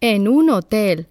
En un hotel.